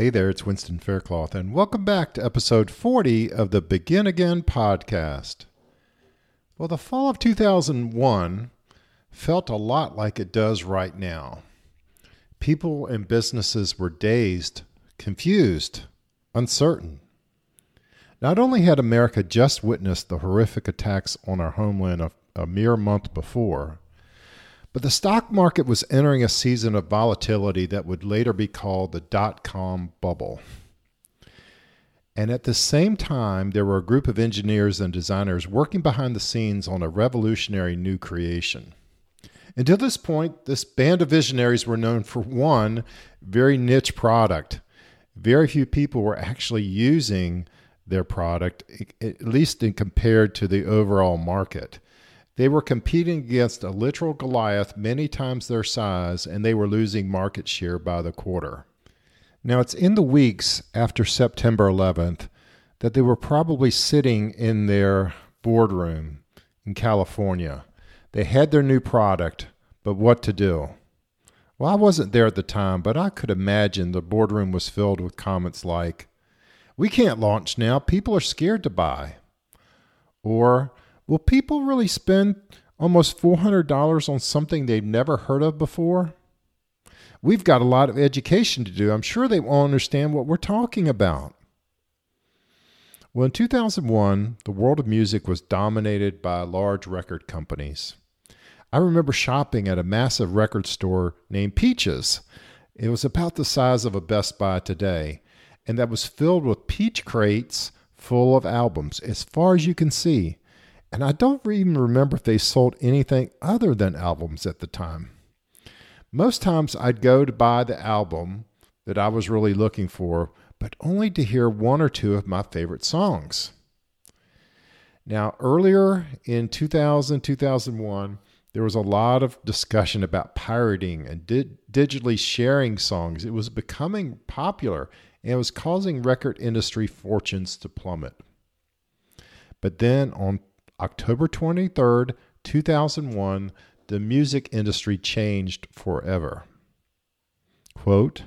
Hey there, it's Winston Faircloth, and welcome back to episode 40 of the Begin Again podcast. Well, the fall of 2001 felt a lot like it does right now. People and businesses were dazed, confused, uncertain. Not only had America just witnessed the horrific attacks on our homeland a, a mere month before, but the stock market was entering a season of volatility that would later be called the dot com bubble. And at the same time, there were a group of engineers and designers working behind the scenes on a revolutionary new creation. Until this point, this band of visionaries were known for one very niche product. Very few people were actually using their product, at least in compared to the overall market. They were competing against a literal Goliath many times their size, and they were losing market share by the quarter. Now, it's in the weeks after September 11th that they were probably sitting in their boardroom in California. They had their new product, but what to do? Well, I wasn't there at the time, but I could imagine the boardroom was filled with comments like, We can't launch now. People are scared to buy. Or, Will people really spend almost $400 on something they've never heard of before? We've got a lot of education to do. I'm sure they won't understand what we're talking about. Well, in 2001, the world of music was dominated by large record companies. I remember shopping at a massive record store named Peaches. It was about the size of a Best Buy today, and that was filled with peach crates full of albums, as far as you can see. And I don't even remember if they sold anything other than albums at the time. Most times I'd go to buy the album that I was really looking for, but only to hear one or two of my favorite songs. Now, earlier in 2000, 2001, there was a lot of discussion about pirating and di- digitally sharing songs. It was becoming popular and it was causing record industry fortunes to plummet. But then on October 23rd, 2001, the music industry changed forever. Quote,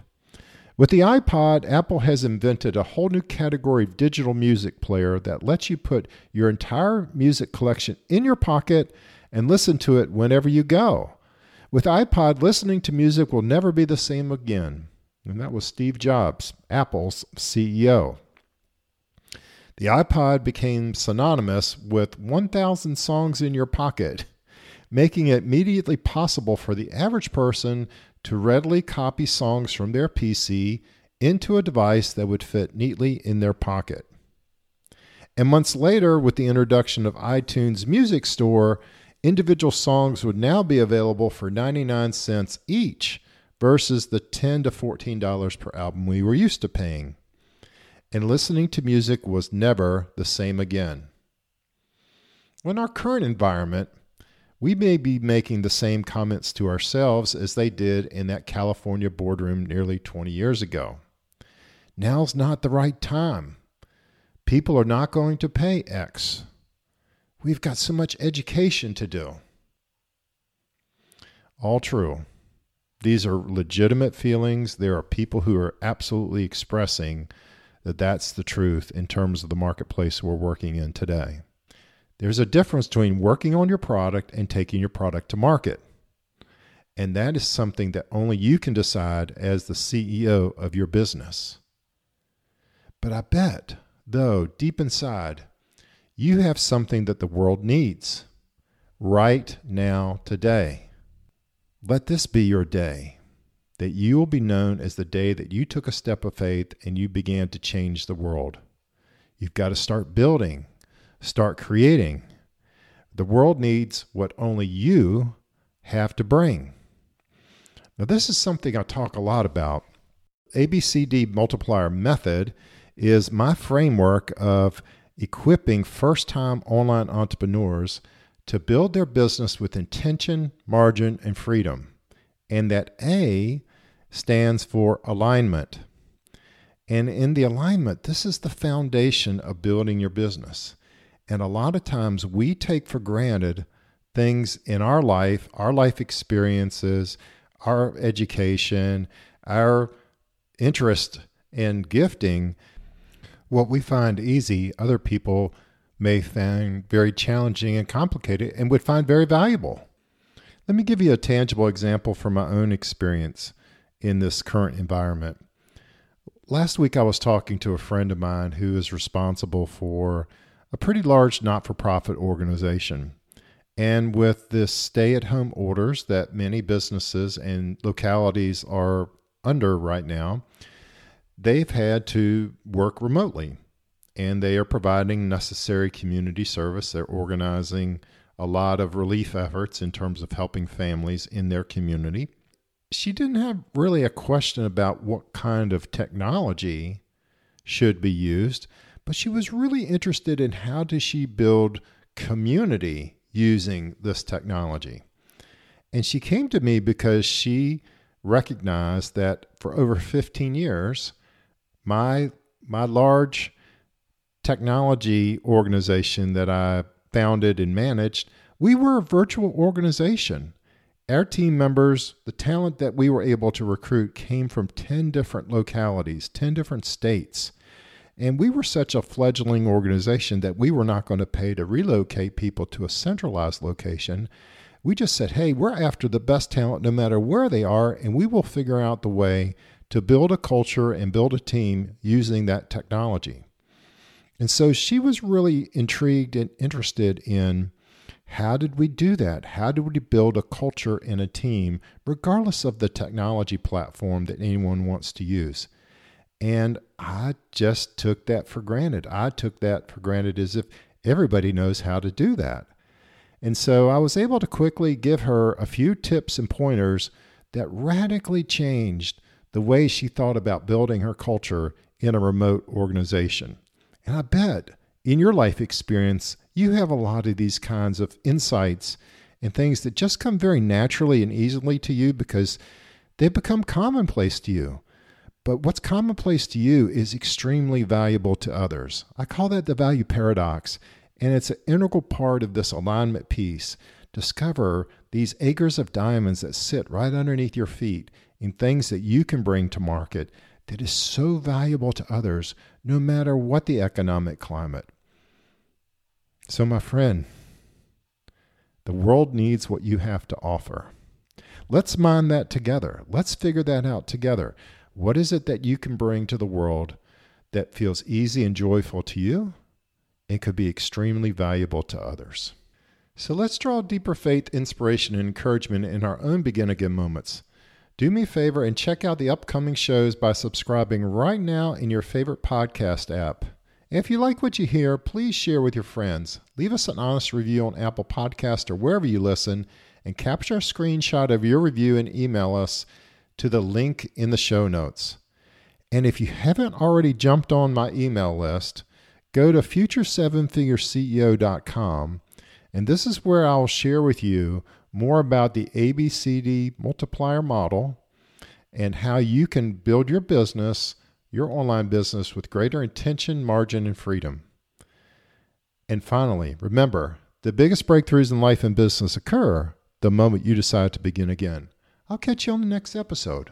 with the iPod, Apple has invented a whole new category of digital music player that lets you put your entire music collection in your pocket and listen to it whenever you go. With iPod, listening to music will never be the same again. And that was Steve Jobs, Apple's CEO. The iPod became synonymous with 1,000 songs in your pocket, making it immediately possible for the average person to readily copy songs from their PC into a device that would fit neatly in their pocket. And months later, with the introduction of iTunes Music Store, individual songs would now be available for 99 cents each versus the 10 to $14 per album we were used to paying and listening to music was never the same again. In our current environment, we may be making the same comments to ourselves as they did in that California boardroom nearly 20 years ago. Now's not the right time. People are not going to pay X. We've got so much education to do. All true. These are legitimate feelings. There are people who are absolutely expressing that that's the truth in terms of the marketplace we're working in today. There's a difference between working on your product and taking your product to market. And that is something that only you can decide as the CEO of your business. But I bet, though, deep inside, you have something that the world needs right now, today. Let this be your day that you will be known as the day that you took a step of faith and you began to change the world. You've got to start building, start creating. The world needs what only you have to bring. Now, this is something I talk a lot about. ABCD multiplier method is my framework of equipping first time online entrepreneurs to build their business with intention, margin, and freedom and that A stands for alignment. And in the alignment, this is the foundation of building your business. And a lot of times we take for granted things in our life, our life experiences, our education, our interest and gifting, what we find easy, other people may find very challenging and complicated and would find very valuable. Let me give you a tangible example from my own experience in this current environment. Last week, I was talking to a friend of mine who is responsible for a pretty large not for profit organization. And with this stay at home orders that many businesses and localities are under right now, they've had to work remotely and they are providing necessary community service. They're organizing a lot of relief efforts in terms of helping families in their community. She didn't have really a question about what kind of technology should be used, but she was really interested in how does she build community using this technology. And she came to me because she recognized that for over 15 years, my my large technology organization that I founded and managed, we were a virtual organization. Our team members, the talent that we were able to recruit came from 10 different localities, 10 different states. And we were such a fledgling organization that we were not going to pay to relocate people to a centralized location. We just said, hey, we're after the best talent no matter where they are, and we will figure out the way to build a culture and build a team using that technology. And so she was really intrigued and interested in how did we do that? How did we build a culture in a team, regardless of the technology platform that anyone wants to use? And I just took that for granted. I took that for granted as if everybody knows how to do that. And so I was able to quickly give her a few tips and pointers that radically changed the way she thought about building her culture in a remote organization. And I bet in your life experience, you have a lot of these kinds of insights and things that just come very naturally and easily to you because they've become commonplace to you. But what's commonplace to you is extremely valuable to others. I call that the value paradox, and it's an integral part of this alignment piece. Discover these acres of diamonds that sit right underneath your feet in things that you can bring to market that is so valuable to others, no matter what the economic climate. So, my friend, the world needs what you have to offer. Let's mine that together. Let's figure that out together. What is it that you can bring to the world that feels easy and joyful to you and could be extremely valuable to others? So let's draw deeper faith, inspiration, and encouragement in our own begin again moments. Do me a favor and check out the upcoming shows by subscribing right now in your favorite podcast app. If you like what you hear, please share with your friends. Leave us an honest review on Apple Podcast or wherever you listen, and capture a screenshot of your review and email us to the link in the show notes. And if you haven't already jumped on my email list, go to future7figureceo.com, and this is where I'll share with you more about the ABCD multiplier model and how you can build your business, your online business, with greater intention, margin, and freedom. And finally, remember the biggest breakthroughs in life and business occur the moment you decide to begin again. I'll catch you on the next episode.